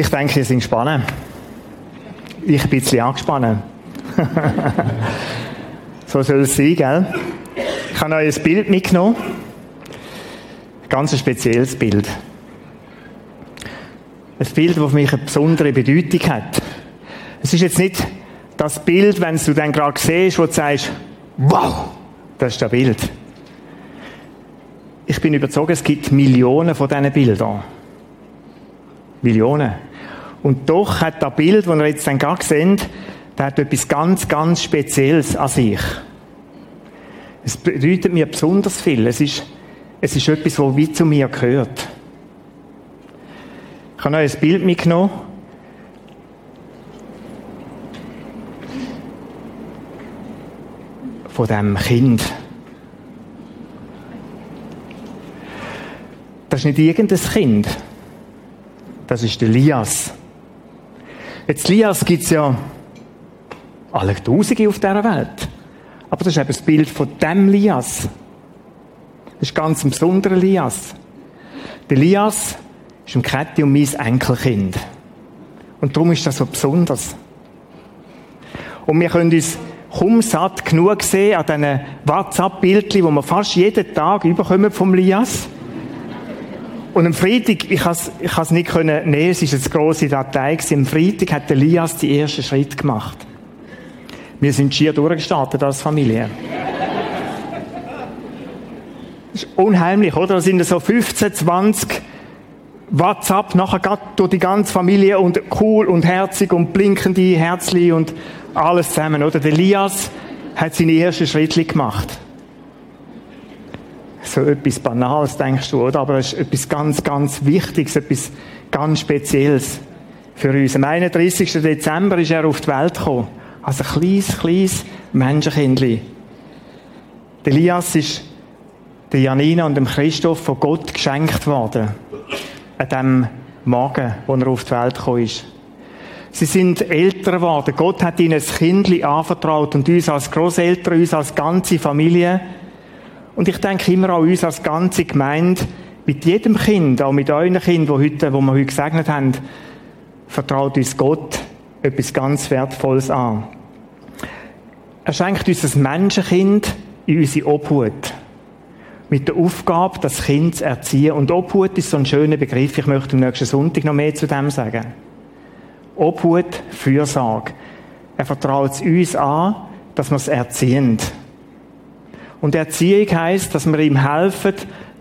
Ich denke, ihr seid spannend. Ich bin ein bisschen angespannt. so soll es sein, gell? Ich habe euch ein Bild mitgenommen. Ein ganz spezielles Bild. Ein Bild, das für mich eine besondere Bedeutung hat. Es ist jetzt nicht das Bild, wenn du dann gerade siehst, wo du sagst, wow, das ist das Bild. Ich bin überzeugt, es gibt Millionen von diesen Bildern. Millionen. Und doch hat das Bild, das ihr jetzt dann gerade seht, das hat etwas ganz, ganz Spezielles an sich. Es bedeutet mir besonders viel. Es ist, es ist etwas, das wie zu mir gehört. Ich habe euch ein Bild mitgenommen. Von dem Kind. Das ist nicht irgendein Kind. Das ist der Lias. Jetzt Lias gibt es ja alle Tausende auf dieser Welt. Aber das ist eben das Bild von dem Lias. Das ist ganz ein besonderer Lias. Der Lias ist ein Kette und mein Enkelkind. Und darum ist das so besonders. Und wir können uns kaum satt genug sehen an diesen WhatsApp-Bildchen, die wir fast jeden Tag überkommen vom Lias. Und am Freitag, ich has, ich has nicht können, nee, es ist eine grosse Datei gewesen. Am Freitag hat Elias die ersten Schritt gemacht. Wir sind schier durchgestartet als Familie. Das ist unheimlich, oder? Da sind so 15, 20 WhatsApp, nachher geht durch die ganze Familie und cool und herzig und blinkende Herzli und alles zusammen, oder? Der Elias hat seine ersten Schritte gemacht so etwas Banales, denkst du, oder? Aber es ist etwas ganz, ganz Wichtiges, etwas ganz Spezielles für uns. Am 31. Dezember ist er auf die Welt gekommen. Als ein kleines, kleines Menschenkindli. Elias ist der Janina und dem Christoph von Gott geschenkt worden. An dem Magen, wo er auf die Welt gekommen ist. Sie sind älter geworden. Gott hat ihnen ein Kindli anvertraut und uns als Großeltern, uns als ganze Familie und ich denke immer an uns als ganze Gemeinde, mit jedem Kind, auch mit euren Kindern, die, heute, wo wir heute gesegnet haben, vertraut uns Gott etwas ganz Wertvolles an. Er schenkt uns ein Menschenkind in unsere Obhut. Mit der Aufgabe, das Kind zu erziehen. Und Obhut ist so ein schöner Begriff. Ich möchte am nächsten Sonntag noch mehr zu dem sagen. Obhut, Fürsorge. Er vertraut es uns an, dass wir es erziehen. Und Erziehung heißt, dass wir ihm helfen,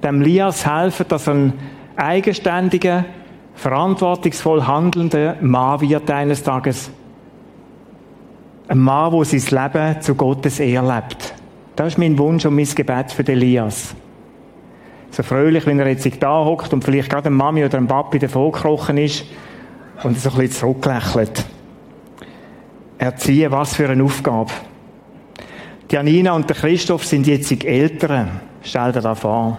dem Lias helfen, dass er ein eigenständiger, verantwortungsvoll handelnder Mann wird eines Tages. Ein Mann, der sein Leben zu Gottes Ehre lebt. Das ist mein Wunsch und mein Gebet für den Elias. So fröhlich, wenn er jetzt da hockt und vielleicht gerade eine Mami oder ein Papi davor gekrochen ist und so ein bisschen zurücklächelt. Erziehen, was für eine Aufgabe. Die Janina und der Christoph sind jetzt die Eltern. Stell dir das vor.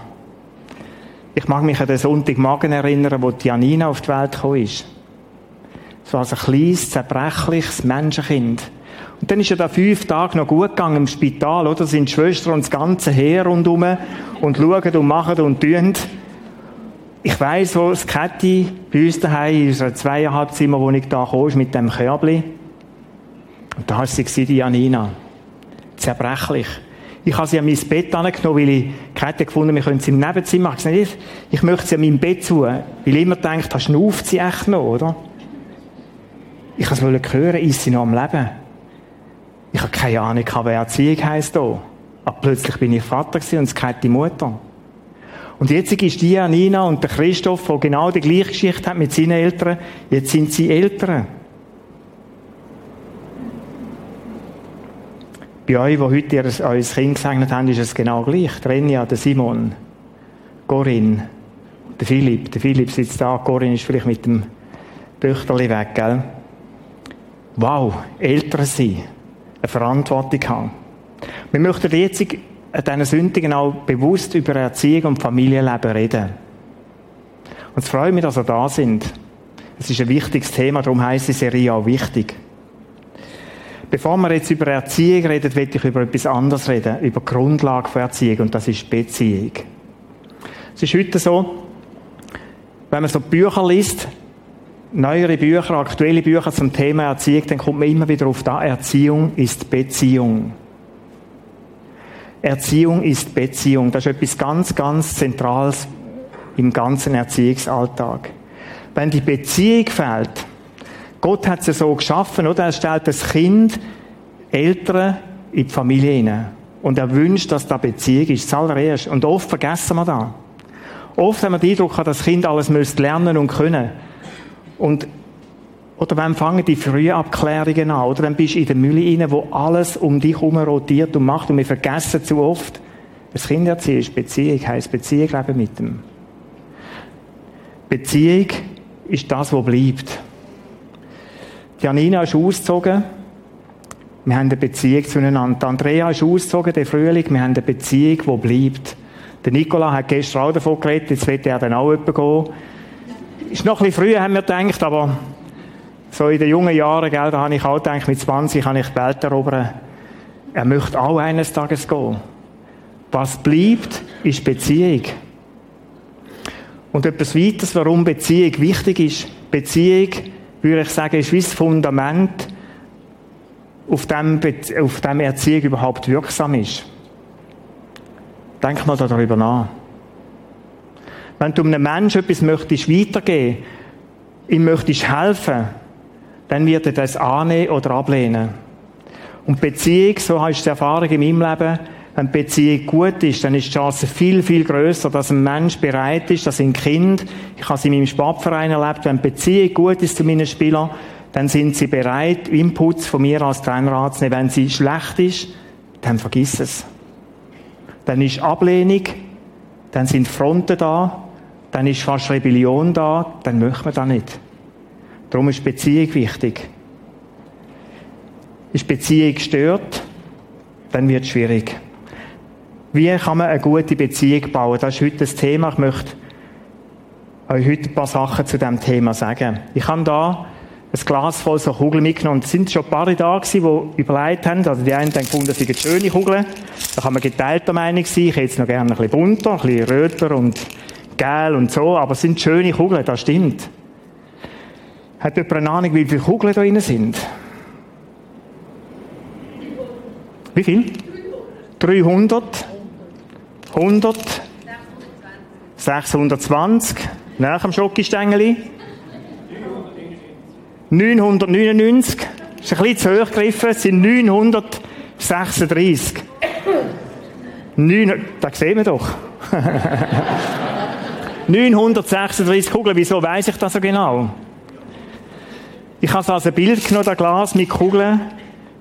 Ich mag mich an den Sonntagmorgen erinnern, wo die Janina auf die Welt gekommen ist. Es war ein kleines, zerbrechliches Menschenkind. Und dann ist ja da fünf Tage noch gut gegangen im Spital, oder? Sind die Schwestern und das ganze Heer rundherum und schauen und machen und tun. Ich weiss, wo das Kätti bei uns daheim in unserer zweieinhalb Zimmerwohnung da kam, mit dem Körbli. Und da war sie, die Janina zerbrechlich. Ich habe sie an mein Bett angenommen, weil ich hätte gefunden, wir können sie im Nebenzimmer machen. Ich, ich möchte sie an meinem Bett zu, weil ich immer denkt, hast schnauft sie echt noch, oder? Ich wollte es hören, ist sie noch am Leben? Ich habe keine Ahnung, wer Erziehung heisst hier. Aber plötzlich bin ich Vater und es die Mutter. Und jetzt ist die Nina und der Christoph, der genau die gleiche Geschichte hat mit seinen Eltern, jetzt sind sie Eltern. Bei euch, die heute ihr, euer Kind gesegnet haben, ist es genau gleich. Der Renja, der Simon, Corinne, der Philipp. Der Philipp sitzt da, Corinne ist vielleicht mit dem Töchterli weg, gell? Wow, Eltern sein, eine Verantwortung haben. Wir möchten jetzt an diesen Sündigen auch bewusst über Erziehung und Familienleben reden. Und es freut mich, dass ihr da sind. Es ist ein wichtiges Thema, darum heisst die Serie auch wichtig. Bevor wir jetzt über Erziehung reden, will ich über etwas anderes reden, über die Grundlage von Erziehung, und das ist neuere Bücher, aktuelle Bücher zum Thema Erziehung, dann kommt man immer wieder auf da, Erziehung ist Beziehung. Erziehung ist Beziehung. Das ist etwas ganz, ganz Zentrales im ganzen Erziehungsalltag. Wenn die Beziehung fehlt, Gott hat sie so geschaffen, oder? Er stellt das Kind Eltern in die Familie hinein. Und er wünscht, dass da Beziehung ist, zuallererst. Und oft vergessen wir das. Oft haben wir den Eindruck, das Kind alles müsste lernen und können. Und, oder wenn fangen die Frühabklärungen an, oder dann bist du in der Mühle rein, wo alles um dich herum rotiert und macht, und wir vergessen zu oft, das Kind erziehen ist Beziehung, heisst Beziehung leben mit dem. Beziehung ist das, was bleibt. Janina ist ausgezogen, wir haben eine Beziehung zueinander. Andrea ist ausgezogen, der Frühling. Wir haben eine Beziehung, die bleibt. Der Nikola hat gestern auch davon geredet, jetzt wird er dann auch jemand gehen. Ist noch ein bisschen früh, haben wir gedacht, aber so in den jungen Jahren, gell, da habe ich auch gedacht, mit 20 kann ich die Welt erobern. Er möchte auch eines Tages gehen. Was bleibt, ist Beziehung. Und etwas weiteres, warum Beziehung wichtig ist. Beziehung, würde ich sagen, ist wie das Fundament auf dem, auf dem Erziehung überhaupt wirksam ist. Denk mal darüber nach. Wenn du einem Menschen etwas möchtest weitergeben, ihm möchtest helfen, dann wird er das annehmen oder ablehnen. Und Beziehung, so hast du die Erfahrung in meinem Leben, wenn Beziehung gut ist, dann ist die Chance viel, viel größer, dass ein Mensch bereit ist, dass ein Kind, ich habe es in meinem Sportverein erlebt, wenn Beziehung gut ist zu meinen Spielern, dann sind sie bereit, Inputs von mir als Trainer anzunehmen. Wenn sie schlecht ist, dann vergiss es. Dann ist Ablehnung, dann sind Fronten da, dann ist fast Rebellion da, dann möchte man das nicht. Darum ist Beziehung wichtig. Ist Beziehung gestört, dann wird es schwierig. Wie kann man eine gute Beziehung bauen? Das ist heute das Thema. Ich möchte euch heute ein paar Sachen zu diesem Thema sagen. Ich habe da ein Glas voll so Kugeln mitgenommen. es sind schon ein paar da gewesen, die überlegt haben. Also die einen haben gefunden, das sind schöne Kugeln. Da kann man geteilter Meinung sein. Ich hätte jetzt noch gerne ein bisschen bunter, ein bisschen röter und gel und so. Aber es sind schöne Kugeln, das stimmt. Hat jemand eine Ahnung, wie viele Kugeln da drin sind? Wie viel? 300? 100? 620? Nach dem Schokostängeli? 999. Das ist ein bisschen zu hoch gegriffen. Es sind 936. 9, das sehen wir doch. 936 Kugeln. Wieso weiß ich das so genau? Ich habe also ein Bild genommen, ein Glas mit Kugeln,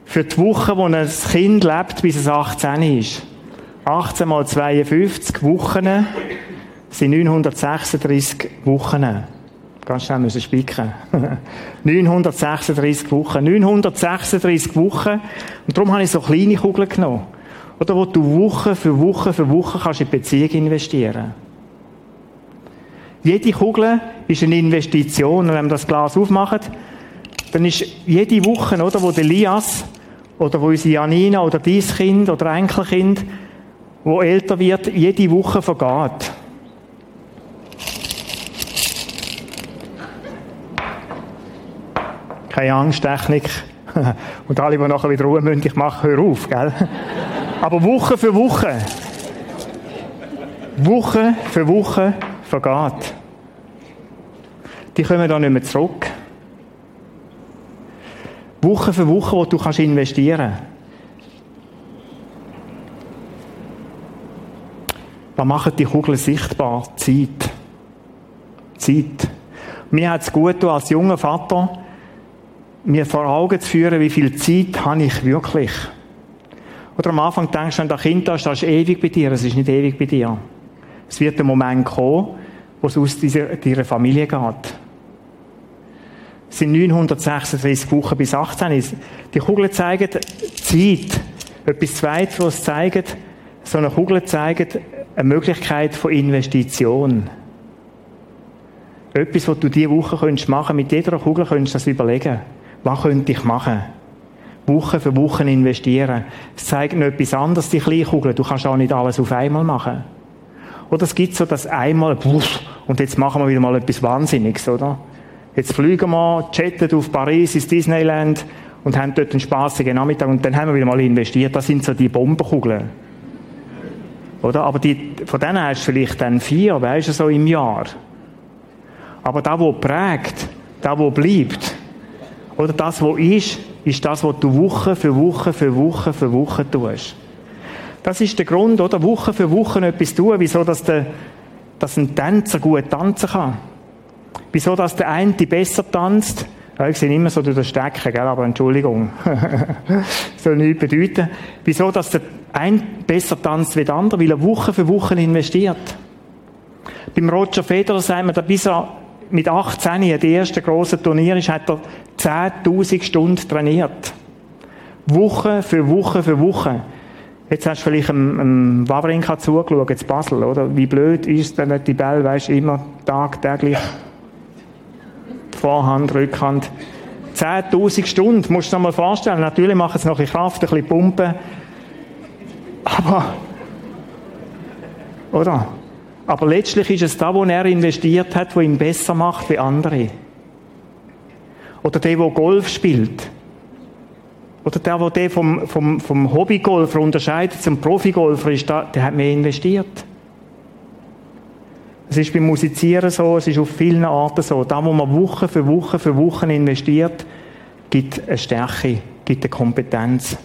für die Woche, wo ein Kind lebt, bis es 18 ist. 18 mal 52 Wochen sind 936 Wochen. Ganz schnell müssen spicken. 936 Wochen. 936 Wochen. Und darum habe ich so kleine Kugeln genommen. Oder wo du Woche für Woche für Woche kannst in Beziehung investieren. Jede Kugel ist eine Investition. Und wenn wir das Glas aufmachen, dann ist jede Woche, oder, wo der Elias oder wo unsere Janina oder dein Kind oder Enkelkind, wo älter wird, jede Woche vergeht. keine Angsttechnik. Und alle, die nachher wieder Ruhe müssen, ich mache, hör auf, gell? Aber Woche für Woche, Woche für Woche vergeht. Die kommen da nicht mehr zurück. Woche für Woche, wo du kannst investieren Was machen die Kugeln sichtbar? Zeit. Zeit. Mir hat es gut als junger Vater, mir vor Augen zu führen, wie viel Zeit habe ich wirklich. Oder am Anfang denkst du, wenn du ein Kind hast, das ist ewig bei dir. Es ist nicht ewig bei dir. Es wird ein Moment kommen, wo es aus dieser, deiner Familie geht. Es sind 936 Wochen bis 18. Die Kugeln zeigen Zeit. Etwas Zweites, was zeigt, so eine Kugel zeigt eine Möglichkeit von Investition. Etwas, was du diese Woche machen könntest mit jeder Kugel könntest du das überlegen. Was könnte ich machen? Woche für Woche investieren. Es zeigt noch etwas anderes, die Kleinkugel. Du kannst auch nicht alles auf einmal machen. Oder es gibt so das einmal, und jetzt machen wir wieder mal etwas Wahnsinniges, oder? Jetzt fliegen wir, chatten auf Paris ins Disneyland und haben dort einen spaßigen Nachmittag und dann haben wir wieder mal investiert. Das sind so die Bombenkugeln. Oder? Aber die, von denen hast du vielleicht dann vier, weißt du, so im Jahr. Aber da, wo prägt, da, wo bleibt, oder das, wo ist, ist das, was du Woche für Woche für Woche für Woche tust. Das ist der Grund, oder? Woche für Woche etwas tun, wieso, dass, der, dass ein Tänzer gut tanzen kann. Wieso, dass der eine besser tanzt. Ja, ich sehe immer so durch den Stecken, gell? aber Entschuldigung. soll nichts bedeuten. Wieso, dass der ein besser tanzt wie der andere? Weil er Woche für Woche investiert. Beim Roger Federer sagen wir, bis er mit 18 in der ersten grossen Turnier ist, hat er 10.000 Stunden trainiert. Woche für Woche für Woche. Jetzt hast du vielleicht einem, einem Wawrinka zugeschaut, jetzt Basel, oder? Wie blöd ist denn die Bälle, weißt du, immer tagtäglich Vorhand, Rückhand. 10.000 Stunden, musst du dir mal vorstellen. Natürlich machen sie noch ein bisschen Kraft, ein bisschen Pumpen. Aber, oder? Aber letztlich ist es da, wo er investiert hat, wo ihn besser macht wie andere. Oder der, der Golf spielt. Oder der, der vom, vom, vom Hobbygolfer unterscheidet zum Profigolfer ist, der, der hat mehr investiert. Es ist beim Musizieren so, es ist auf vielen Arten so. Da, wo man Woche für Woche für Wochen investiert, gibt eine Stärke, gibt eine Kompetenz.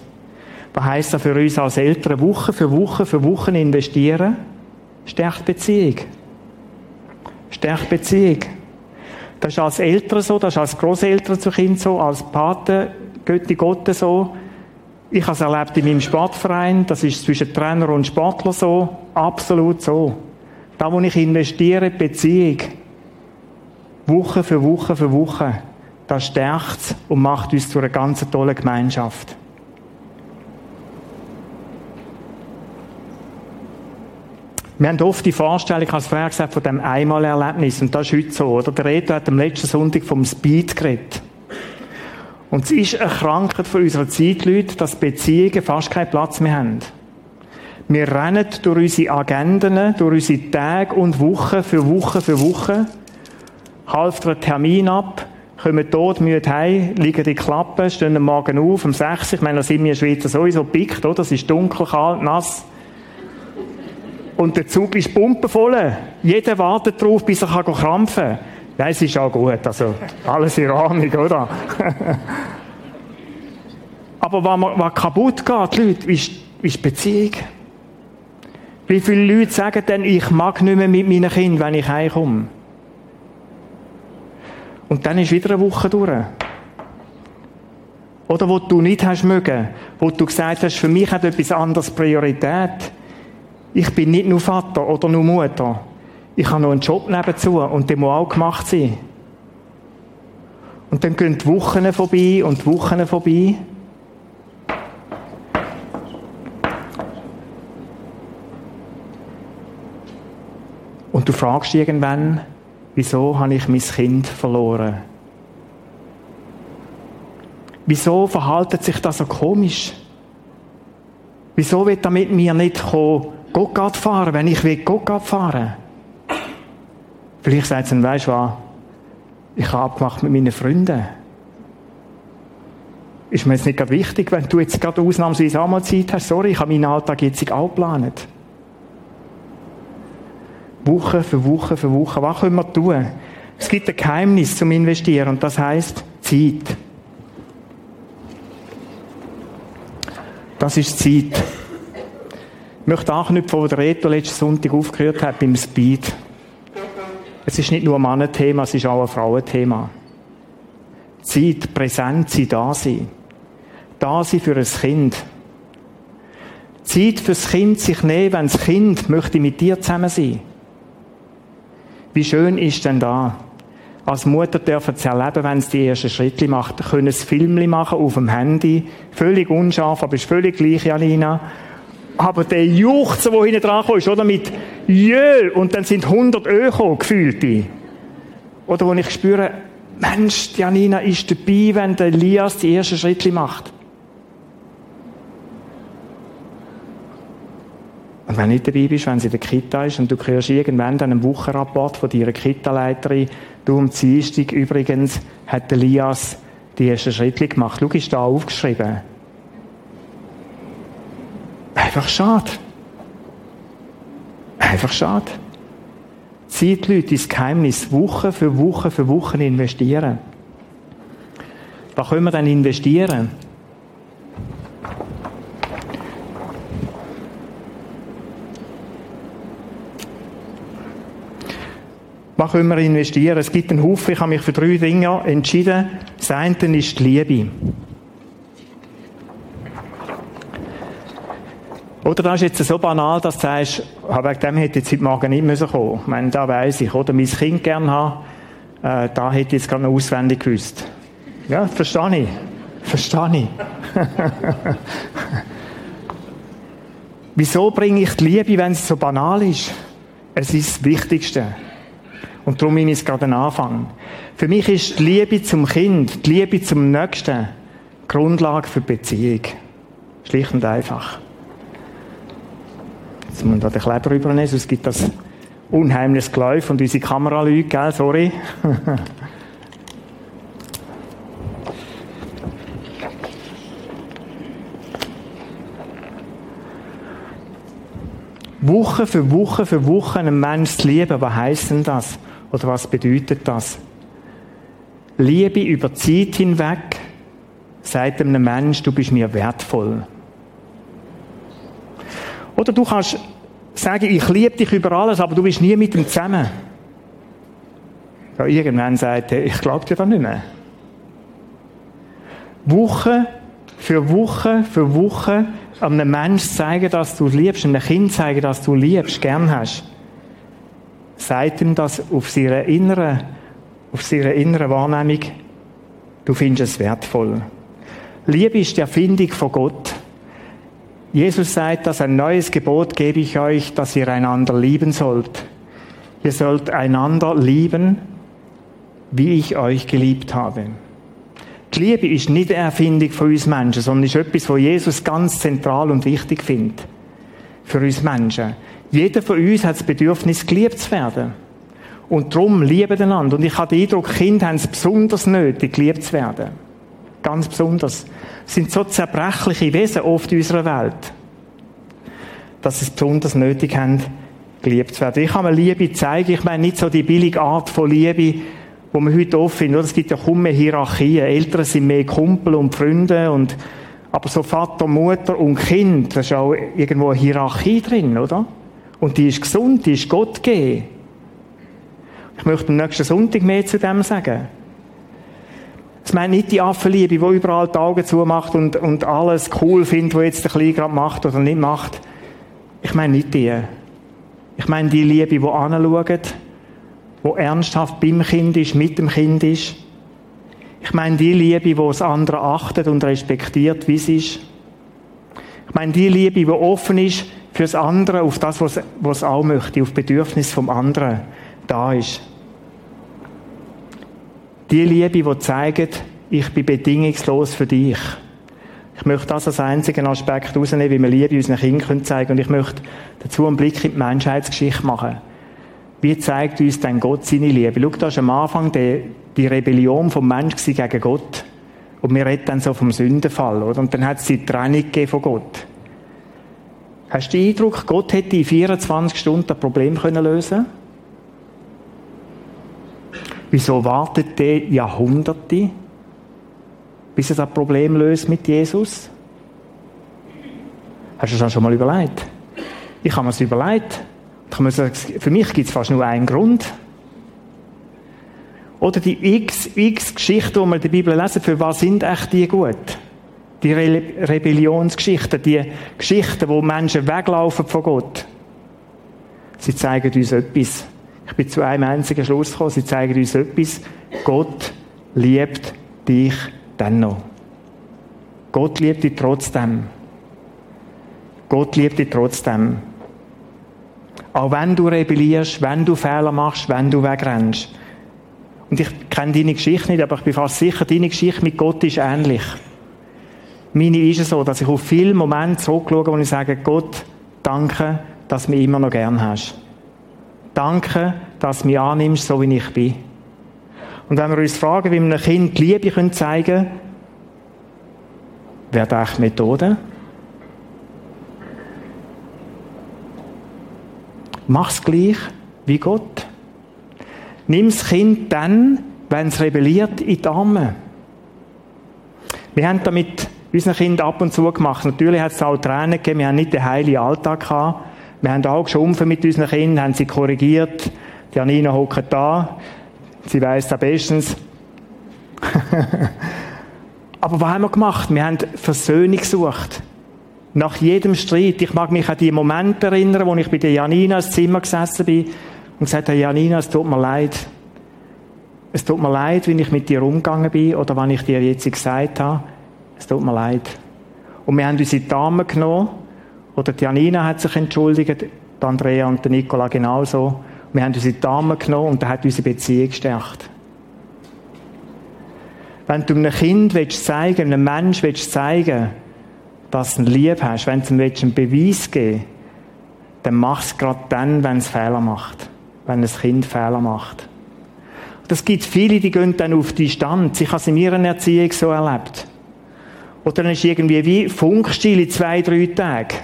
Was heisst das für uns als Eltern? Woche für Woche für Wochen investieren? stärkt Beziehung. Stärkt Beziehung. Das ist als Eltern so, das ist als Großeltern zu Kind so, als Paten, Götti Gotte so. Ich habe es erlebt in meinem Sportverein, das ist zwischen Trainer und Sportler so, absolut so. Da, wo ich investiere, Beziehung, Woche für Woche für Woche, das stärkt und macht uns zu einer ganz tollen Gemeinschaft. Wir haben oft die Vorstellung, ich habe es vorher gesagt, von dem Einmalerlebnis. Und das ist heute so, oder? Der Reto hat am letzten Sonntag vom Speed geredet. Und es ist eine Krankheit von unserer Zeit, Leute, dass Beziehungen fast keinen Platz mehr haben. Wir rennen durch unsere Agenden, durch unsere Tage und Wochen für Woche für Woche, halten einen Termin ab, kommen tot müde heim, liegen die Klappen, stehen am Morgen auf, um 6 Ich meine, da sind wir in Schweizer sowieso pickt, oder? Es ist dunkel, kalt, nass. Und der Zug ist pumpenvoll. Jeder wartet darauf, bis er kann krampfen kann. Nein, es ist auch gut. Also, alles in Ordnung, oder? Aber was, was kaputt geht, Leute, ist, ist Beziehung. Wie viele Leute sagen denn, ich mag nicht mehr mit meinen Kindern, wenn ich heimkomme? Und dann ist wieder eine Woche durch. Oder wo du nicht hast mögen, wo du gesagt hast, für mich hat etwas anderes Priorität. Ich bin nicht nur Vater oder nur Mutter. Ich habe noch einen Job nebenzu und der muss auch gemacht sein. Und dann gehen die Wochen vorbei und Wochen vorbei. Und du fragst irgendwann, wieso habe ich mein Kind verloren? Wieso verhaltet sich das so komisch? Wieso wird er mit mir nicht kommen Gott fahren, wenn ich will Gott fahren Vielleicht sagt sie, weißt du was, ich habe abgemacht mit meinen Freunden. Ist mir jetzt nicht gerade wichtig, wenn du jetzt gerade ausnahmsweise auch mal Zeit hast. Sorry, ich habe meinen Alltag jetzt auch geplant. Woche für Woche für Woche. Was können wir tun? Es gibt ein Geheimnis zum Investieren und das heißt Zeit. Das ist Zeit. Ich möchte anknüpfen, wo der Reto letzten Sonntag aufgehört hat beim Speed. Es ist nicht nur ein Mannenthema, es ist auch ein Frauenthema. Zeit, präsent sein, da sein. Da sein für ein Kind. Zeit fürs Kind sich nehmen, wenn das Kind möchte mit dir zusammen sein. Wie schön ist denn da? Als Mutter dürfen sie erleben, wenn sie die ersten Schritte macht, können sie Filmchen machen auf dem Handy. Völlig unscharf, aber ist völlig gleich, Janina. Aber der Juchzer, der hinten dran ist, oder? Mit Jö, und dann sind 100 Öko gefühlt. Oder wo ich spüre, Mensch, Janina ist dabei, wenn der Elias die ersten Schritte macht. Und wenn du nicht dabei bist, wenn sie in der Kita ist und du kriegst irgendwann einen Wochenrapport von deiner Kita-Leiterin, Du am Dienstag übrigens hat Elias die ersten Schritte gemacht. Schau, ist da aufgeschrieben. Einfach schade. Einfach schade. Zieht Leute ins Geheimnis Woche für Woche für Wochen investieren. Was können wir dann investieren? Was können wir investieren? Es gibt einen Haufen, ich habe mich für drei Dinge entschieden. Das eine ist die Liebe. Oder das ist jetzt so banal, dass du sagst, wegen dem hätte ich heute Morgen nicht müssen kommen. Ich meine, da weiss ich, oder mein Kind gerne haben, äh, da hätte ich jetzt gerade noch auswendig gewusst. Ja, verstehe ich. Verstehe ich. Wieso bringe ich die Liebe, wenn es so banal ist? Es ist das Wichtigste. Und darum ist es gerade ein Anfang. Für mich ist die Liebe zum Kind, die Liebe zum Nächsten, Grundlage für Beziehung. Schlicht und einfach. Jetzt muss man da den Kleber rübernehmen, sonst gibt das unheimliches Geläuf und unsere Kamera lügt, gell? Sorry. Woche für Woche für Woche einen Menschen zu lieben, was heisst denn das? Oder was bedeutet das? Liebe über Zeit hinweg sagt einem Menschen, du bist mir wertvoll. Oder du kannst sagen, ich liebe dich über alles, aber du bist nie mit ihm zusammen. Ja, irgendwann sagt er, ich glaube dir da nicht mehr. Woche für Woche für Woche einem Menschen zeigen, dass du liebst, einem Kind zeigen, dass du liebst, gern hast sagt ihm das auf seiner inneren, auf seiner inneren Wahrnehmung, du findest es wertvoll. Liebe ist die Erfindung von Gott. Jesus sagt, dass ein neues Gebot gebe ich euch, dass ihr einander lieben sollt. Ihr sollt einander lieben, wie ich euch geliebt habe. Die Liebe ist nicht eine Erfindung von uns Menschen, sondern ist etwas, was Jesus ganz zentral und wichtig findet. Für uns Menschen. Jeder von uns hat das Bedürfnis, geliebt zu werden. Und darum lieben einander. Und ich habe den Eindruck, Kinder haben es besonders nötig, geliebt zu werden. Ganz besonders. Es sind so zerbrechliche Wesen oft in unserer Welt, dass sie es besonders nötig haben, geliebt zu werden. Ich kann mir Liebe zeigen. Ich meine nicht so die billige Art von Liebe, wo man heute oft findet. Es gibt ja kaum mehr Hierarchien. Eltern sind mehr Kumpel und Freunde und aber so Vater, Mutter und Kind, da ist auch irgendwo eine Hierarchie drin, oder? Und die ist gesund, die ist Gott gegeben. Ich möchte am nächsten Sonntag mehr zu dem sagen. Es meint nicht die Affenliebe, die überall die Augen zumacht und, und alles cool findet, was jetzt der Kleine gerade macht oder nicht macht. Ich meine nicht die. Ich meine die Liebe, die anschaut, die ernsthaft beim Kind ist, mit dem Kind ist. Ich meine die Liebe, die das andere achtet und respektiert, wie es ist. Ich meine die Liebe, die offen ist fürs andere, auf das, was, was auch möchte, auf Bedürfnis vom anderen da ist. Die Liebe, die zeigt, ich bin bedingungslos für dich. Ich möchte das als einzigen Aspekt herausnehmen, wie wir Liebe unseren Kindern zeigen können. Und ich möchte dazu einen Blick in die Menschheitsgeschichte machen. Wie zeigt uns denn Gott seine Liebe? Schau, da ist am Anfang die, Rebellion vom Menschen gegen Gott. Und wir reden dann so vom Sündenfall, oder? Und dann hat es die Trennung von Gott. Hast du den Eindruck, Gott hätte in 24 Stunden ein Problem können lösen Wieso wartet der Jahrhunderte, bis er das Problem löst mit Jesus? Hast du das schon mal überlegt? Ich habe mir das überlegt. Für mich gibt es fast nur einen Grund. Oder die x, x Geschichten, die wir in der Bibel lesen, für was sind echt die gut? Die Re Rebellionsgeschichten, die Geschichten, wo Menschen weglaufen von Gott. Sie zeigen uns etwas. Ich bin zu einem einzigen Schluss gekommen. Sie zeigen uns etwas. Gott liebt dich dennoch. Gott liebt dich trotzdem. Gott liebt dich trotzdem. Auch wenn du rebellierst, wenn du Fehler machst, wenn du wegrennst. Und ich kenne deine Geschichte nicht, aber ich bin fast sicher, deine Geschichte mit Gott ist ähnlich. Meine ist es so, dass ich auf viele Momente zurückschaue, wo ich sage, Gott, danke, dass du mich immer noch gern hast. Danke, dass du mich annimmst, so wie ich bin. Und wenn wir uns fragen, wie wir einem Kind Liebe zeigen können, wäre das Methode? Mach's gleich wie Gott. Nimm das Kind dann, wenn es rebelliert, in die Arme. Wir haben damit unseren Kindern ab und zu gemacht. Natürlich hat es auch Tränen gegeben. Wir haben nicht den heiligen Alltag gehabt. Wir haben auch geschumpfen mit unseren Kindern, haben sie korrigiert. Die Janina hockt da. Sie weiß da bestens. Aber was haben wir gemacht? Wir haben Versöhnung gesucht. Nach jedem Streit. Ich mag mich an die Momente erinnern, wo ich bei der Janina ins Zimmer gesessen bin und gesagt habe, Janina, es tut mir leid. Es tut mir leid, wenn ich mit dir umgegangen bin oder wenn ich dir jetzt gesagt habe. Es tut mir leid. Und wir haben unsere Damen genommen, oder die Janina hat sich entschuldigt, die Andrea und der Nicola genauso. Wir haben unsere Damen genommen und da hat unsere Beziehung gestärkt. Wenn du einem Kind willst zeigen, einem Menschen willst zeigen, dass du ihn lieb hast, wenn du ihm einen Beweis geben willst, dann mach es gerade dann, wenn es Fehler macht. Wenn ein Kind Fehler macht. Das gibt viele, die gehen dann auf die Stand. Ich habe es in ihrer Erziehung so erlebt. Oder dann ist irgendwie wie Funkstille zwei, drei Tage.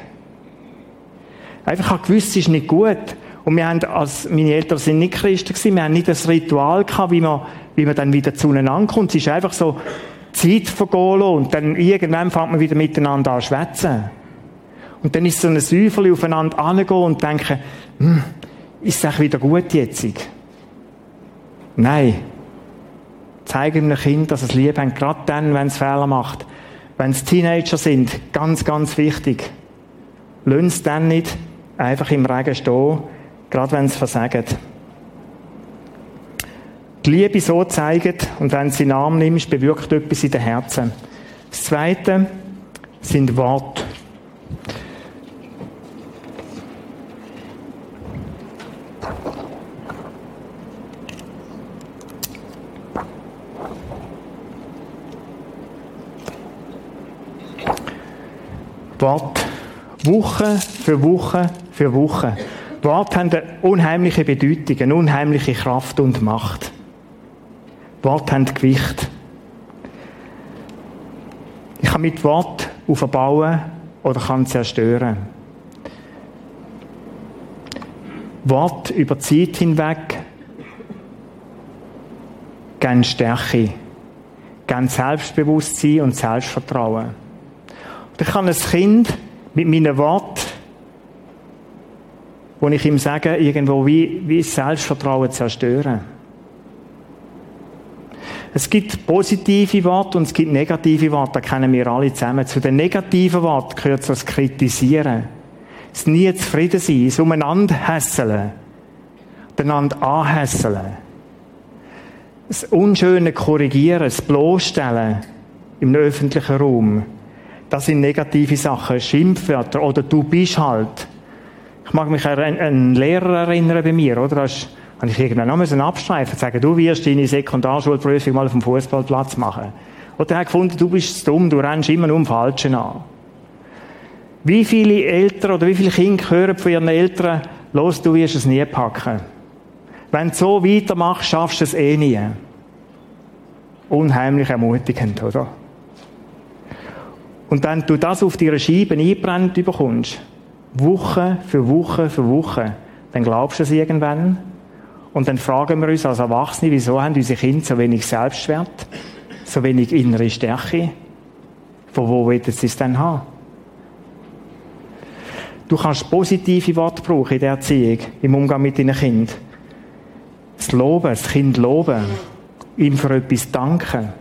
Einfach habe gewusst, es ist nicht gut. Und wir haben, als meine Eltern sind nicht Christen gewesen, wir haben nicht das Ritual gehabt, wie man, wie man dann wieder zueinander kommt. Es ist einfach so Zeit vergehen und dann irgendwann fängt man wieder miteinander an schwätzen. Und dann ist so ein Säuferli aufeinander angehen und denken, hm, ist es wieder gut jetzt? Nein. Zeigen einem Kind, dass es lieb hat, gerade dann, wenn es Fehler macht. Wenn es Teenager sind, ganz, ganz wichtig. Lass es dann nicht einfach im Regen stehen, gerade wenn es versagt. Die Liebe so zeigen und wenn sie Arm nimmst, bewirkt etwas in den Herzen. Das Zweite sind Worte. Wort. Woche für Woche für Woche. Worte haben eine unheimliche Bedeutung, eine unheimliche Kraft und Macht. Worte haben Gewicht. Ich kann mit Wort aufbauen oder kann zerstören. Wort über die Zeit hinweg geben Stärke, geben Selbstbewusstsein und Selbstvertrauen. Und ich kann ein Kind mit meinen Worten, wo ich ihm sage, irgendwo wie, wie Selbstvertrauen zerstören. Es gibt positive Worte und es gibt negative Worte, das kennen wir alle zusammen. Zu den negativen Worten gehört das Kritisieren. Das nie zufrieden sein, das umeinander hässeln, einander anhässeln. Das unschöne Korrigieren, das Bloßstellen im öffentlichen Raum. Das sind negative Sachen, Schimpfwörter oder du bist halt. Ich mag mich an einen Lehrer erinnern bei mir, oder? Das habe ich irgendwann noch müssen abstreifen sagen, du wirst deine Sekundarschulprüfung mal auf dem Fußballplatz machen. Oder er hat gefunden, du bist dumm, du rennst immer nur um Falschen an. Wie viele Eltern oder wie viele Kinder hören von ihren Eltern, los, du wirst es nie packen. Wenn du so weitermachst, schaffst du es eh nie. Unheimlich ermutigend, oder? Und wenn du das auf deine Scheiben einbrennt bekommst, Woche für Woche für Woche, dann glaubst du es irgendwann. Und dann fragen wir uns als Erwachsene, wieso haben unsere Kinder so wenig Selbstwert, so wenig innere Stärke? Von wo wollen sie es denn haben? Du kannst positive Worte brauchen in der Erziehung, im Umgang mit deinen Kindern. Das Loben, das Kind loben, ihm für etwas danken,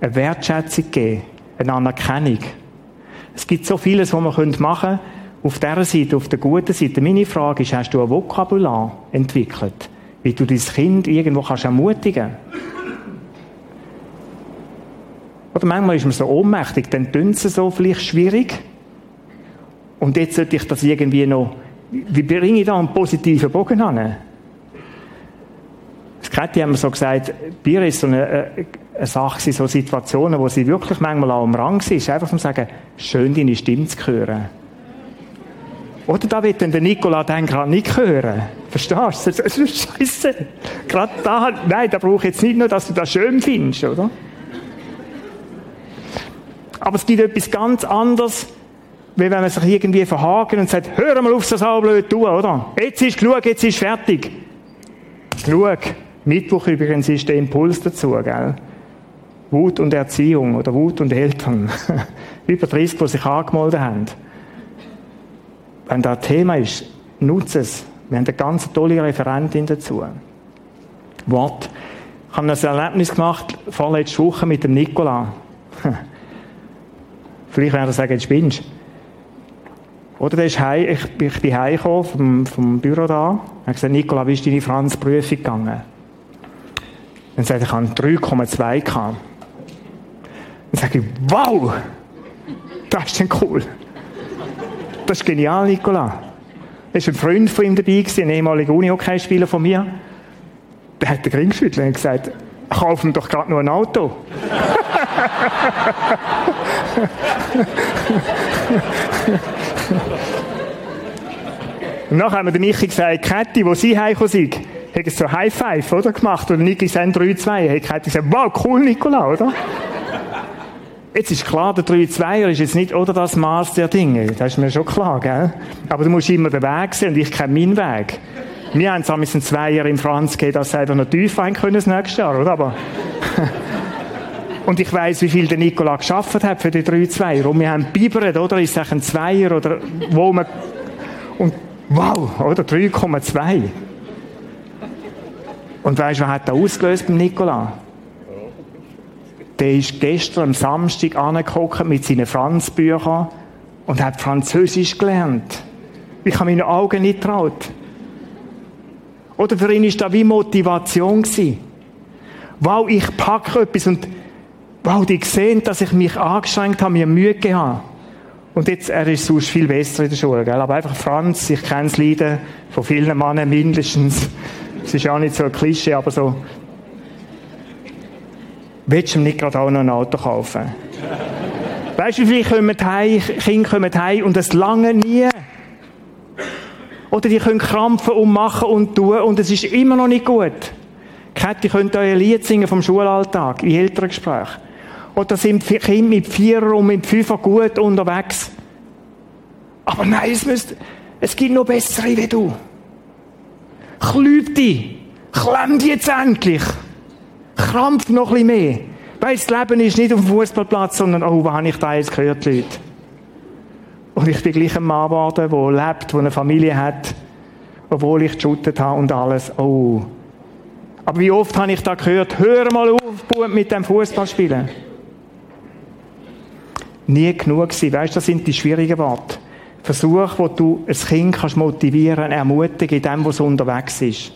eine Wertschätzung geben, eine Anerkennung. Es gibt so vieles, was man machen können. Auf dieser Seite, auf der guten Seite. Meine Frage ist, hast du ein Vokabular entwickelt, wie du dein Kind irgendwo kannst ermutigen Oder manchmal ist man so ohnmächtig, dann tun sie so vielleicht schwierig. Und jetzt sollte ich das irgendwie noch, wie bringe ich da einen positiven Bogen an? Das Käthi haben wir so gesagt, Bier ist so eine, äh, eine Sache, so Situationen, wo sie wirklich manchmal auch am Rang ist, einfach zu sagen, schön deine Stimme zu hören. Oder da wird dann der Nikola dann gerade nicht hören. Verstehst du? Das ist scheiße. Gerade da, nein, da brauche ich jetzt nicht nur, dass du das schön findest, oder? Aber es gibt etwas ganz anderes, wie wenn man sich irgendwie verhaken und sagt, hör mal auf, das auch blöd tun, oder? Jetzt ist genug, jetzt ist fertig. Genug. Mittwoch übrigens ist der Impuls dazu, gell? Wut und Erziehung oder Wut und Eltern. Über 30, die sich angemeldet haben. Wenn das Thema ist, nutze es. Wir haben eine ganz tolle Referentin dazu. Wort. Ich habe ein Erlebnis gemacht, vorletzte Woche mit dem Nikola. Vielleicht werden er sagen, jetzt spinnst Oder der ist heim, ich, ich bin heimgekommen vom, vom Büro da. Er hat gesagt, Nikola, wie ist deine Franz-Prüfung gegangen? Dann sagt er, ich habe 3,2 gehabt. Dann sage ich, wow! Das ist denn cool. Das ist genial, Nikola. Da war ein Freund von ihm dabei, ein ehemaliger Uni-Hockeyspieler von mir. Der hat den Ring geschüttelt und gesagt, kauf ihm doch gerade nur ein Auto. und nachher haben wir Michi gesagt, Käthi, wo sie heimgekommen sind, hat so High Five, oder, gemacht, und Niki sein 3-2. Hat Käthi gesagt, wow, cool, Nikola, oder? Jetzt ist klar, der 3-2er ist jetzt nicht, oder das Maß der Dinge. Das ist mir schon klar, gell? Aber du musst immer den Weg sehen, und ich kenne meinen Weg. Wir haben damals einen Zweier im Franz gegeben, dass sie einfach noch tief rein können das nächste Jahr, oder? Aber, und ich weiss, wie viel der Nikola geschafft hat für die 3-2er. Und wir haben bibert, oder? Ist es ein Zweier, oder, wo man, und, wow, oder? 3,2. Und weißt du, was hat da ausgelöst beim Nikola? Der ist gestern am Samstag angeguckt mit seinen Franzbüchern und hat Französisch gelernt. Ich habe meine Augen nicht traut. Oder für ihn ist das wie Motivation gewesen. Wow, ich packe etwas und wow, die sehen, dass ich mich angeschränkt habe, mir Mühe gehabt. Und jetzt, er ist sonst viel besser in der Schule, gell? Aber einfach Franz, ich kenne das Leiden von vielen Männern mindestens. Es ist auch nicht so ein Klischee, aber so. Willst du ihm nicht gerade auch noch ein Auto kaufen? weißt du, wie viele kommen heim, Kinder kommen heim und es lange nie. Oder die können krampfen und machen und tun und es ist immer noch nicht gut. Kathi könnt euer Lied singen vom Schulalltag, in Elterngespräch. Oder sind Kinder mit Vierer und mit Fünfer gut unterwegs. Aber nein, es, müsst, es gibt noch bessere wie du. Klüb dich. Klemm dich jetzt endlich. Krampf noch ein bisschen mehr. Weil das Leben ist nicht auf dem Fußballplatz, sondern, oh, was habe ich da jetzt gehört, Leute? Und ich bin gleich ein Mann geworden, der lebt, der eine Familie hat, obwohl ich geschuttet habe und alles. Oh. Aber wie oft habe ich da gehört, hör mal auf mit dem Fußballspielen. Nie genug gewesen. Weißt du, das sind die schwierigen Worte. Versuch, wo du ein Kind kannst motivieren, ermutigen in dem, was unterwegs ist.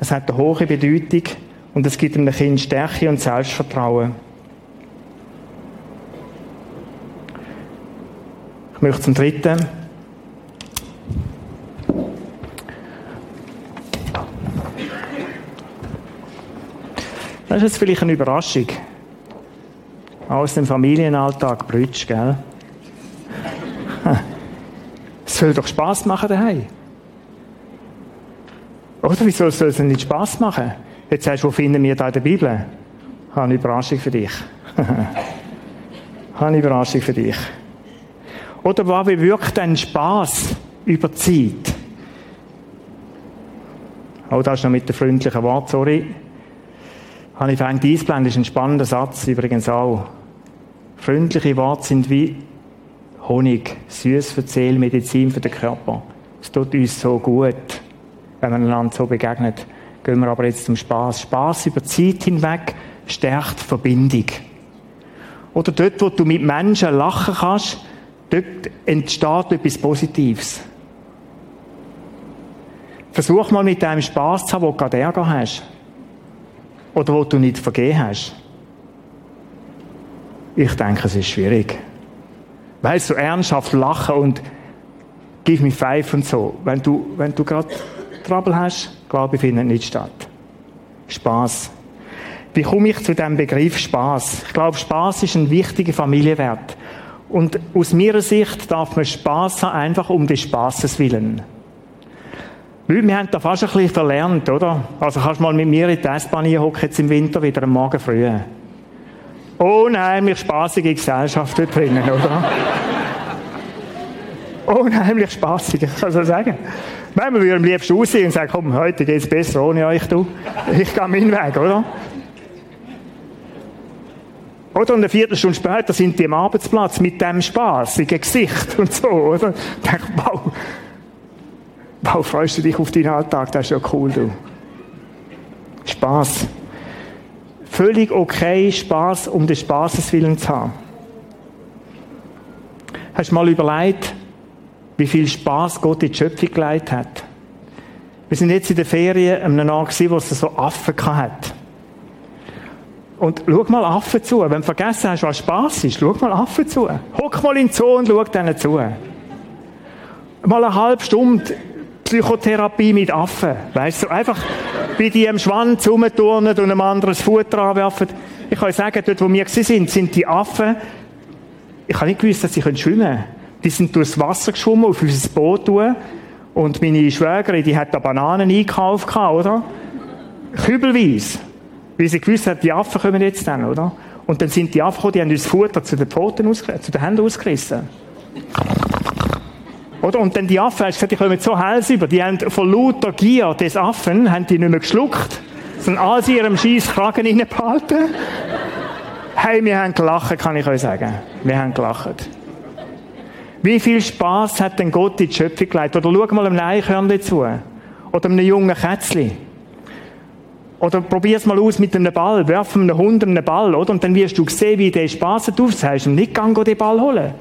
Es hat eine hohe Bedeutung und es gibt einem Kind Stärke und Selbstvertrauen. möchte zum dritten. Das ist jetzt vielleicht eine Überraschung. Aus dem Familienalltag Brütsch, gell? Es soll doch Spass machen daheim. Oder wieso soll es nicht Spass machen? Jetzt sagst du, wo finden wir da in der Bibel? Ich habe eine Überraschung für dich. ich habe eine Überraschung für dich. Oder was bewirkt ein Spaß über Zeit? Oh, das ist noch mit dem freundlichen Wort, sorry. Habe ich fängt einblenden, ist ein spannender Satz übrigens auch. Freundliche Worte sind wie Honig, süß für die Medizin für den Körper. Es tut uns so gut, wenn man einander so begegnet. Gehen wir aber jetzt zum Spaß. Spaß über Zeit hinweg stärkt Verbindung. Oder dort, wo du mit Menschen lachen kannst, Dort entsteht etwas Positives. Versuch mal mit dem Spaß zu haben, wo du gerade Ärger hast. Oder wo du nicht vergeben hast. Ich denke, es ist schwierig. Weißt du, ernsthaft lachen und give me five und so. Wenn du, wenn du gerade Trouble hast, glaube ich, findet nicht statt. Spaß. Wie komme ich zu dem Begriff Spaß? Ich glaube, Spaß ist ein wichtiger Familienwert. Und aus meiner Sicht darf man Spaß haben, einfach um des Spaßes willen. Leute, wir haben da fast ein bisschen verlernt, oder? Also kannst du mal mit mir in die S-Bahn hocken jetzt im Winter wieder am Morgen früh. Unheimlich spaßige Gesellschaft dort drinnen, oder? Unheimlich spaßig, kann ich so sagen. Wenn wir würden am liebsten aussehen und sagen, komm, heute geht es besser ohne euch, du. Ich gehe meinen Weg, oder? Oder und eine Viertelstunde später sind die am Arbeitsplatz mit dem spaßigen Gesicht und so, oder? Ich denke, wow, Wow, freust du dich auf deinen Alltag? Das ist ja cool, du. Spaß. Völlig okay, Spaß um des Spaßes willen zu haben. Hast du mal überlegt, wie viel Spaß Gott in die Schöpfung geleitet hat? Wir sind jetzt in der Ferien an einem Ort wo es so Affen hat. Und schau mal Affen zu. Wenn du vergessen hast, was Spaß ist, schau mal Affen zu. Hock mal in den Zoo und schau denen zu. Mal eine halbe Stunde Psychotherapie mit Affen. Weißt du, einfach wie die am Schwanz rumturnen und einem anderen Futter anwerfen. Ich kann sagen, dort, wo wir sind, sind die Affen, ich habe nicht gewusst, dass sie schwimmen können. Die sind durchs Wasser geschwommen, auf unser Boot tun. Und meine Schwägerin, die hat da Bananen eingekauft, oder? Kübelweise. Weil sie gewusst hat, die Affen kommen jetzt dann, oder? Und dann sind die Affen gekommen, die haben uns Futter zu den Pfoten zu den Händen ausgerissen. Oder? Und dann die Affen, hast gesagt, die kommen so heiß über, die haben von lauter Gier des Affen, haben die nicht mehr geschluckt, sondern alles in ihrem scheiß Kragen behalten. Hey, wir haben gelacht, kann ich euch sagen. Wir haben gelacht. Wie viel Spaß hat denn Gott in die Schöpfung geleitet? Oder schau mal einem Eichhörnchen zu. Oder einem jungen Kätzchen. Oder probier es mal aus mit einem Ball. Werf einem Hund einen Ball, oder? Und dann wirst du sehen, wie der Spaß hat. Du sagst ihm nicht, geh den Ball holen.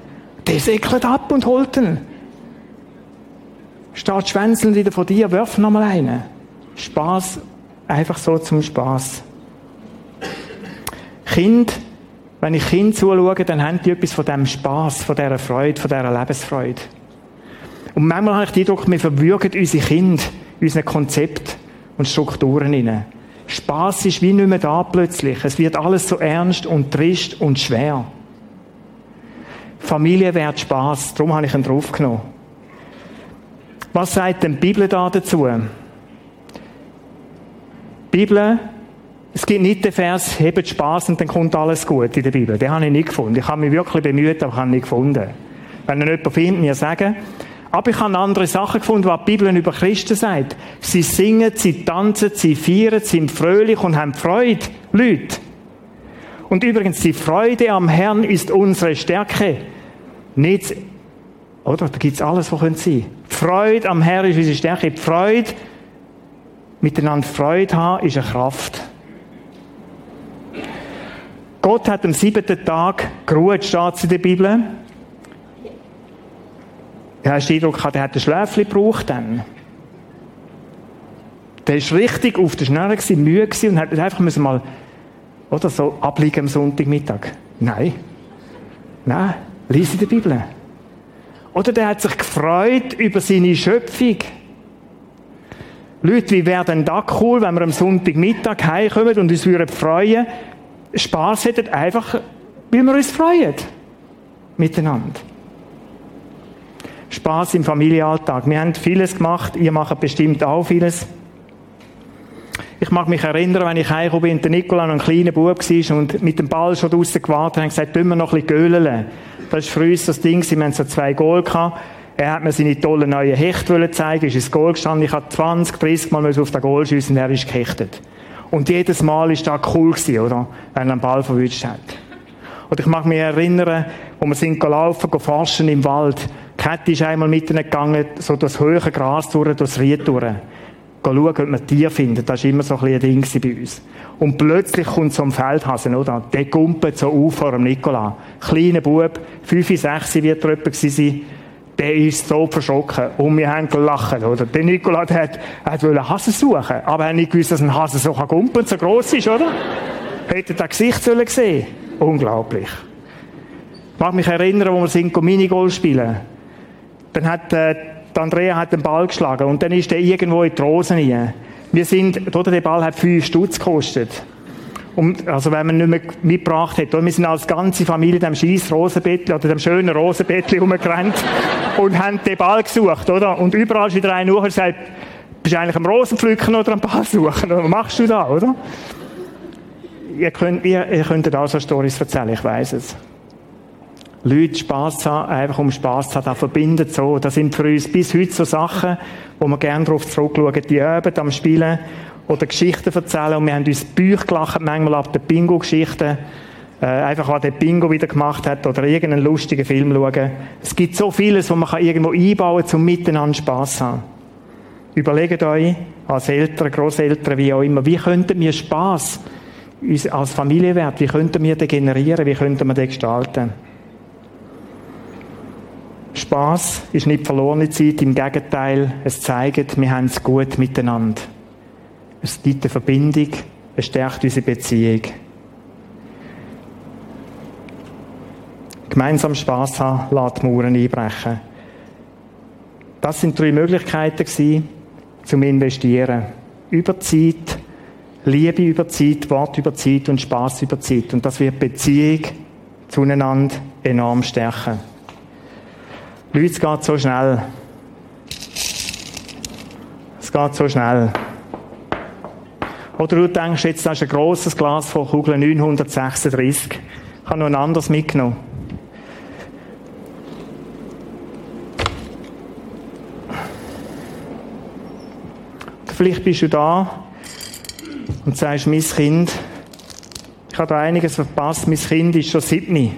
Der säckelt ab und holt ihn steht schwänzelnd wieder vor dir, wirf noch mal einen. Spaß, einfach so zum Spaß. Kind, wenn ich Kind zuschaue, dann haben die etwas von dem Spaß, von dieser Freude, von dieser Lebensfreude. Und manchmal habe ich den Eindruck, wir verwürgen unsere Kinder, unsere Konzept und Strukturen hinein. Spaß ist wie nicht mehr da plötzlich. Es wird alles so ernst und trist und schwer. Familie wäre Spaß, darum habe ich ihn draufgenommen. Was sagt denn die Bibel da dazu? Die Bibel, es gibt nicht den Vers, hebt Spaß und dann kommt alles gut in der Bibel. Den habe ich nicht gefunden. Ich habe mich wirklich bemüht, aber ich habe ihn nicht gefunden. Wenn ihr jemand findet, mir sagen. Aber ich habe andere Sachen gefunden, was die Bibel über Christen sagt. Sie singen, sie tanzen, sie feiern, sind fröhlich und haben Freude. Leute. Und übrigens, die Freude am Herrn ist unsere Stärke. Nicht oder? Da gibt's alles, was sein. Freude am Herrn ist unsere Stärke. Freude, miteinander Freude haben, ist eine Kraft. Gott hat am siebten Tag geruht, steht es in der Bibel. Ja, hast du den Eindruck gehabt, er hat ein Schläfchen gebraucht dann? Der war richtig auf der Schnelle, müde und hat einfach müssen mal, oder so, abliegen am Sonntagmittag. Nein. Nein, lies in der Bibel. Oder der hat sich gefreut über seine Schöpfung. Leute, wie wäre denn das cool, wenn wir am Sonntagmittag heimkommen und uns würden freuen, Spaß hätten, einfach, weil wir uns freuen. Miteinander. Spaß im Familienalltag. Wir haben vieles gemacht, ihr macht bestimmt auch vieles. Ich mag mich erinnern, wenn ich heimgekommen bin, der Nikola ein kleiner Bub war und mit dem Ball schon draussen gewartet hat und gesagt, wir noch ein bisschen göhlen. Das war für uns das Ding, wir hatten so zwei Goal. Er hat mir seine tollen neuen Hechte zeigen, ist ins Goal gestanden. Ich habe 20, 30 Mal auf den Goal schiessen und er ist gehechtet. Und jedes Mal ist das cool gewesen, oder? Wenn er einen Ball verwünscht hat. Und ich mag mich erinnern, wo wir sind gelaufen, forschen im Wald. Kette ist einmal mitten gegangen, so das hohe Gras durch, das Ried durch schauen, ob man Tier findet. Das war immer so ein, ein Ding bei uns. Und plötzlich kommt so ein Feldhasen, oder? Der gumpelt so auf vor dem Nikola. Kleiner Bub, 5, 6 wird er etwa sein. Der ist so verschrocken. Und wir haben gelacht, oder? Der Nikola, der hat, hat wollte Hasen suchen. Aber er hat nicht gewusst, dass ein Hase so gumpeln so gross ist, oder? Hätte das Gesicht sollen sehen. Unglaublich. Ich mag mich erinnern, wo wir sind, Minigolf spielen. Dann hat, äh, Andrea hat den Ball geschlagen und dann ist er irgendwo in die Rosen rein. Wir sind, oder der Ball hat fünf Stutz gekostet. Und, also wenn man nicht mehr mitgebracht hätte. Wir sind als ganze Familie dem scheiß Rosenbettli oder dem schönen Rosenbettli rumgerannt und haben den Ball gesucht, oder? Und überall ist wieder ein Uhr gesagt, Bist du eigentlich am Rosenpflücken oder am Ball suchen? Was machst du da, oder? Ihr könnt, ihr, ihr könnt auch so Storys erzählen, ich weiß es. Leute Spass haben, einfach um Spass zu haben, das verbindet so. Das sind für uns bis heute so Sachen, wo wir gerne darauf zurückschauen, die üben am Spielen oder Geschichten erzählen. Und wir haben uns Bücher gelacht, manchmal ab den Bingo-Geschichten. Äh, einfach, was der Bingo wieder gemacht hat oder irgendeinen lustigen Film schauen. Es gibt so vieles, was man irgendwo einbauen kann, um miteinander Spass zu haben. Überlegt euch, als Eltern, Großeltern, wie auch immer, wie könnten wir Spass als Familienwert, wie könnten wir den generieren, wie könnten wir den gestalten? Spaß ist nicht verlorene Zeit, im Gegenteil, es zeigt, wir haben es gut miteinander. Es gibt eine Verbindung, es stärkt unsere Beziehung. Gemeinsam Spaß haben, lässt Mauern einbrechen. Das sind drei Möglichkeiten gewesen, zum Investieren. Über Zeit, Liebe über Zeit, Wort über Zeit und Spaß über Zeit. Und das wird Beziehung zueinander enorm stärken. Leute, es geht so schnell. Es geht so schnell. Oder du denkst jetzt, das ist ein grosses Glas von Kugel 936. Ich habe noch ein anderes mitgenommen. Vielleicht bist du da und sagst, mein Kind, ich habe da einiges verpasst, mein Kind ist schon sieben.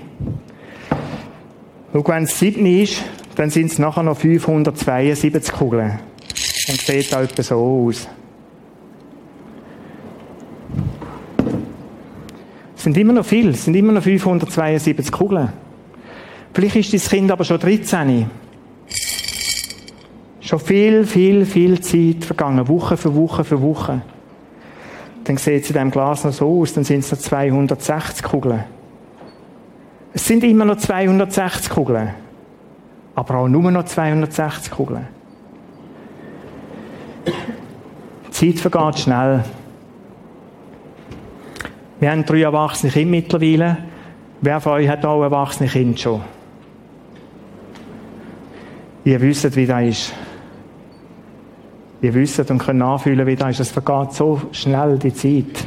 Schau, wenn es sieben ist, dann sind es nachher noch 572 Kugeln. Und sieht auch etwa so aus. Sind immer noch viel, sind immer noch 572 Kugeln. Vielleicht ist das Kind aber schon 13. Schon viel, viel, viel Zeit vergangen, Woche für Woche für Woche. Dann sieht es in diesem Glas noch so aus, dann sind es noch 260 Kugeln. Es sind immer noch 260 Kugeln aber auch nur noch 260 Kugeln. Die Zeit vergeht schnell. Wir haben drei erwachsene Kinder mittlerweile. Wer von euch hat auch erwachsene Kinder schon? Ihr wisst, wie das ist. Ihr wisst und könnt nachfühlen, wie das ist. Es vergeht so schnell, die Zeit.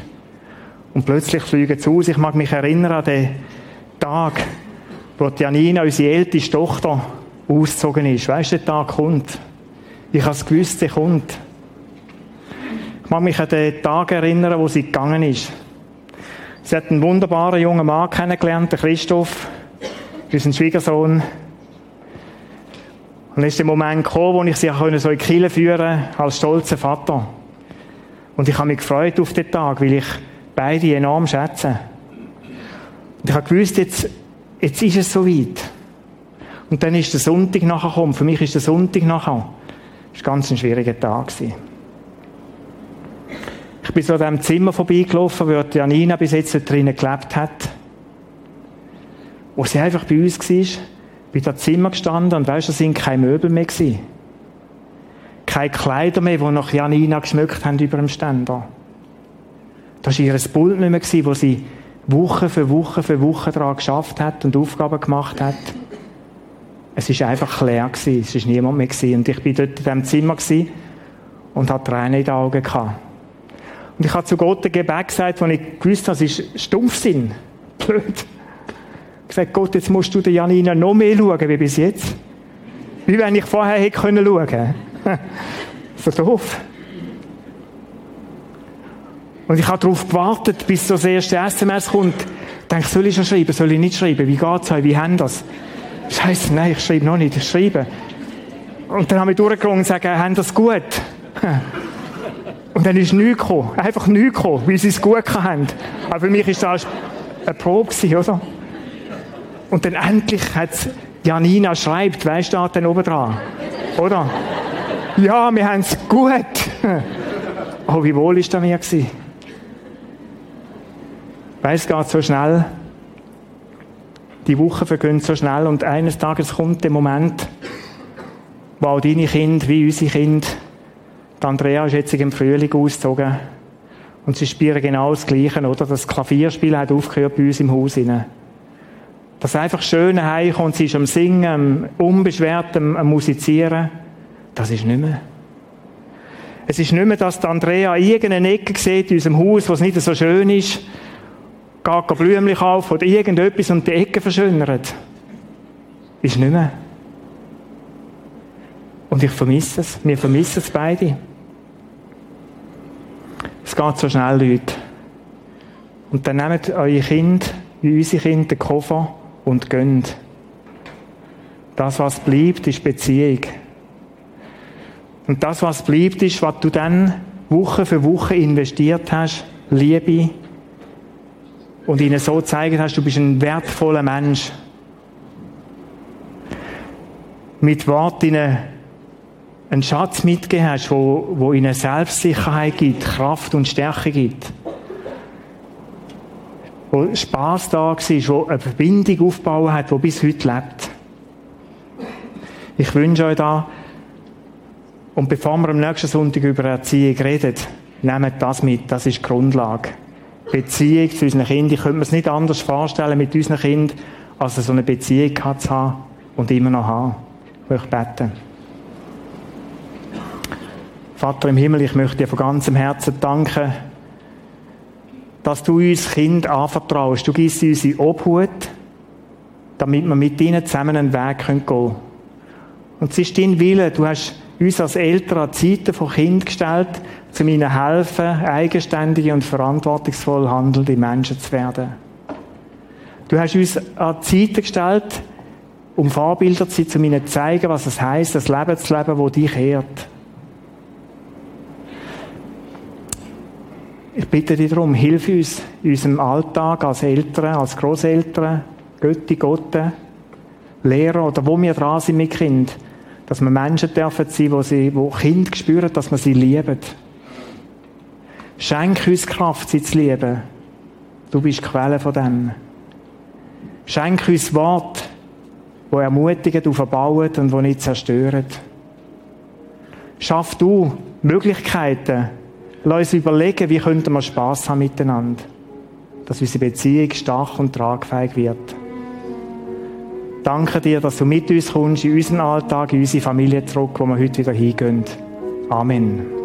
Und plötzlich fliegen sie aus. Ich mag mich erinnern an den Tag, wo Janina, unsere älteste Tochter, ausgezogen ist. Weißt du, der Tag kommt. Ich habe es gewusst, der kommt. Ich mag mich an den Tag erinnern, wo sie gegangen ist. Sie hat einen wunderbaren jungen Mann kennengelernt, den Christoph, unseren Schwiegersohn. Und dann ist der Moment gekommen, wo ich sie so in die Kirche führen als stolzer Vater. Und ich habe mich gefreut auf den Tag, weil ich beide enorm schätze. Und ich habe gewusst, jetzt, jetzt ist es soweit. Und dann ist der Sonntag nachher gekommen. Für mich ist der Sonntag nachher. Das war ganz schwieriger Tag. Ich bin so an diesem Zimmer vorbeigelaufen, wo Janina bis jetzt drinnen gelebt hat. Wo sie einfach bei uns war, bin in Zimmer gestanden und weißt, da sind keine Möbel mehr gewesen. Keine Kleider mehr, die nach Janina geschmückt haben über dem Ständer. Das war ihr Pult nicht mehr, wo sie Woche für Woche für Woche daran geschafft hat und Aufgaben gemacht hat. Es ist einfach leer gewesen. Es ist niemand mehr gewesen. Und ich bin dort in diesem Zimmer gewesen und hatte Tränen in den Augen gehabt. Und ich habe zu Gott ein Gebet gesagt, wo ich gewusst habe, es ist Stumpfsinn. Blöd. Ich habe gesagt, Gott, jetzt musst du der Janina noch mehr schauen, wie bis jetzt. Wie wenn ich vorher hätte können so doof. Und ich habe darauf gewartet, bis das erste SMS kommt. Ich denke, soll ich schon schreiben, soll ich nicht schreiben? Wie geht's euch? Wie haben das? Scheiße, nein, ich schreibe noch nicht, ich schreibe. Und dann haben wir durchgegangen und gesagt, haben das gut? Und dann ist nichts gekommen. Einfach nichts gekommen, weil sie es gut haben. Aber für mich war das eine Probe, oder? Und dann endlich hat Janina schreibt, weißt du, dann oben dran. Oder? Ja, wir haben es gut. Oh, wie wohl ist das mir gewesen? Weißt, es geht so schnell die Wochen vergehen so schnell und eines Tages kommt der Moment, wo auch deine Kinder, wie unsere Kinder, die Andrea ist jetzt im Frühling ausgezogen und sie spielen genau das Gleiche, oder? Das Klavierspiel hat aufgehört bei uns im Haus hinein. Das einfach schöne Heimkommt, sie ist am Singen, am unbeschwert am, Musizieren, das ist nicht mehr. Es ist nicht mehr, dass Andrea irgendeine Ecke sieht in unserem Haus, was nicht so schön ist, geht Blümchen kaufen oder irgendetwas und die Ecke verschönert. Ist nicht mehr. Und ich vermisse es. Wir vermissen es beide. Es geht so schnell, Leute. Und dann nehmt eure Kind, wie unsere Kinder, den Koffer und gönnt. Das, was bleibt, ist Beziehung. Und das, was bleibt, ist, was du dann Woche für Woche investiert hast, Liebe, und ihnen so zeigen hast, du bist ein wertvoller Mensch. Mit Worten ihnen einen Schatz mitgegeben hast, wo, wo ihnen Selbstsicherheit gibt, Kraft und Stärke gibt. Wo Spaß da war, wo eine Verbindung aufgebaut hat, die bis heute lebt. Ich wünsche euch da, und bevor wir am nächsten Sonntag über Erziehung reden, nehmt das mit, das ist die Grundlage. Beziehung zu unseren Kindern. Ich könnte mir es nicht anders vorstellen mit unseren Kindern, als so eine Beziehung zu haben und immer noch haben. Ich möchte beten. Vater im Himmel, ich möchte dir von ganzem Herzen danken, dass du uns Kind anvertraust. Du gibst uns in Obhut, damit wir mit ihnen zusammen einen Weg gehen können. Und es ist dein Wille. Du hast uns als Eltern an Zeiten von Kind gestellt, zu ihnen helfen, eigenständige und verantwortungsvoll handelnde Menschen zu werden. Du hast uns an Zeiten gestellt, um Vorbilder zu sein, zu ihnen zu zeigen, was es heisst, das Leben zu leben, das dich ehrt. Ich bitte dich darum, hilf uns in unserem Alltag als Eltern, als Großeltern, Götti, Gotte, Lehrer oder wo wir dran sind mit Kind, dass wir Menschen dürfen sein, wo, sie, wo Kinder spüren, dass wir sie lieben. Schenk uns Kraft, sie zu lieben. Du bist Quelle von dem. Schenk uns Wort, wo ermutigen, du verbauen und wo nicht zerstören. Schaff du Möglichkeiten, Lass uns überlegen, wie könnten wir Spass haben miteinander. Dass unsere Beziehung stark und tragfähig wird. Danke dir, dass du mit uns kommst, in unseren Alltag, in unsere Familie zurück, wo wir heute wieder hingehen. Amen.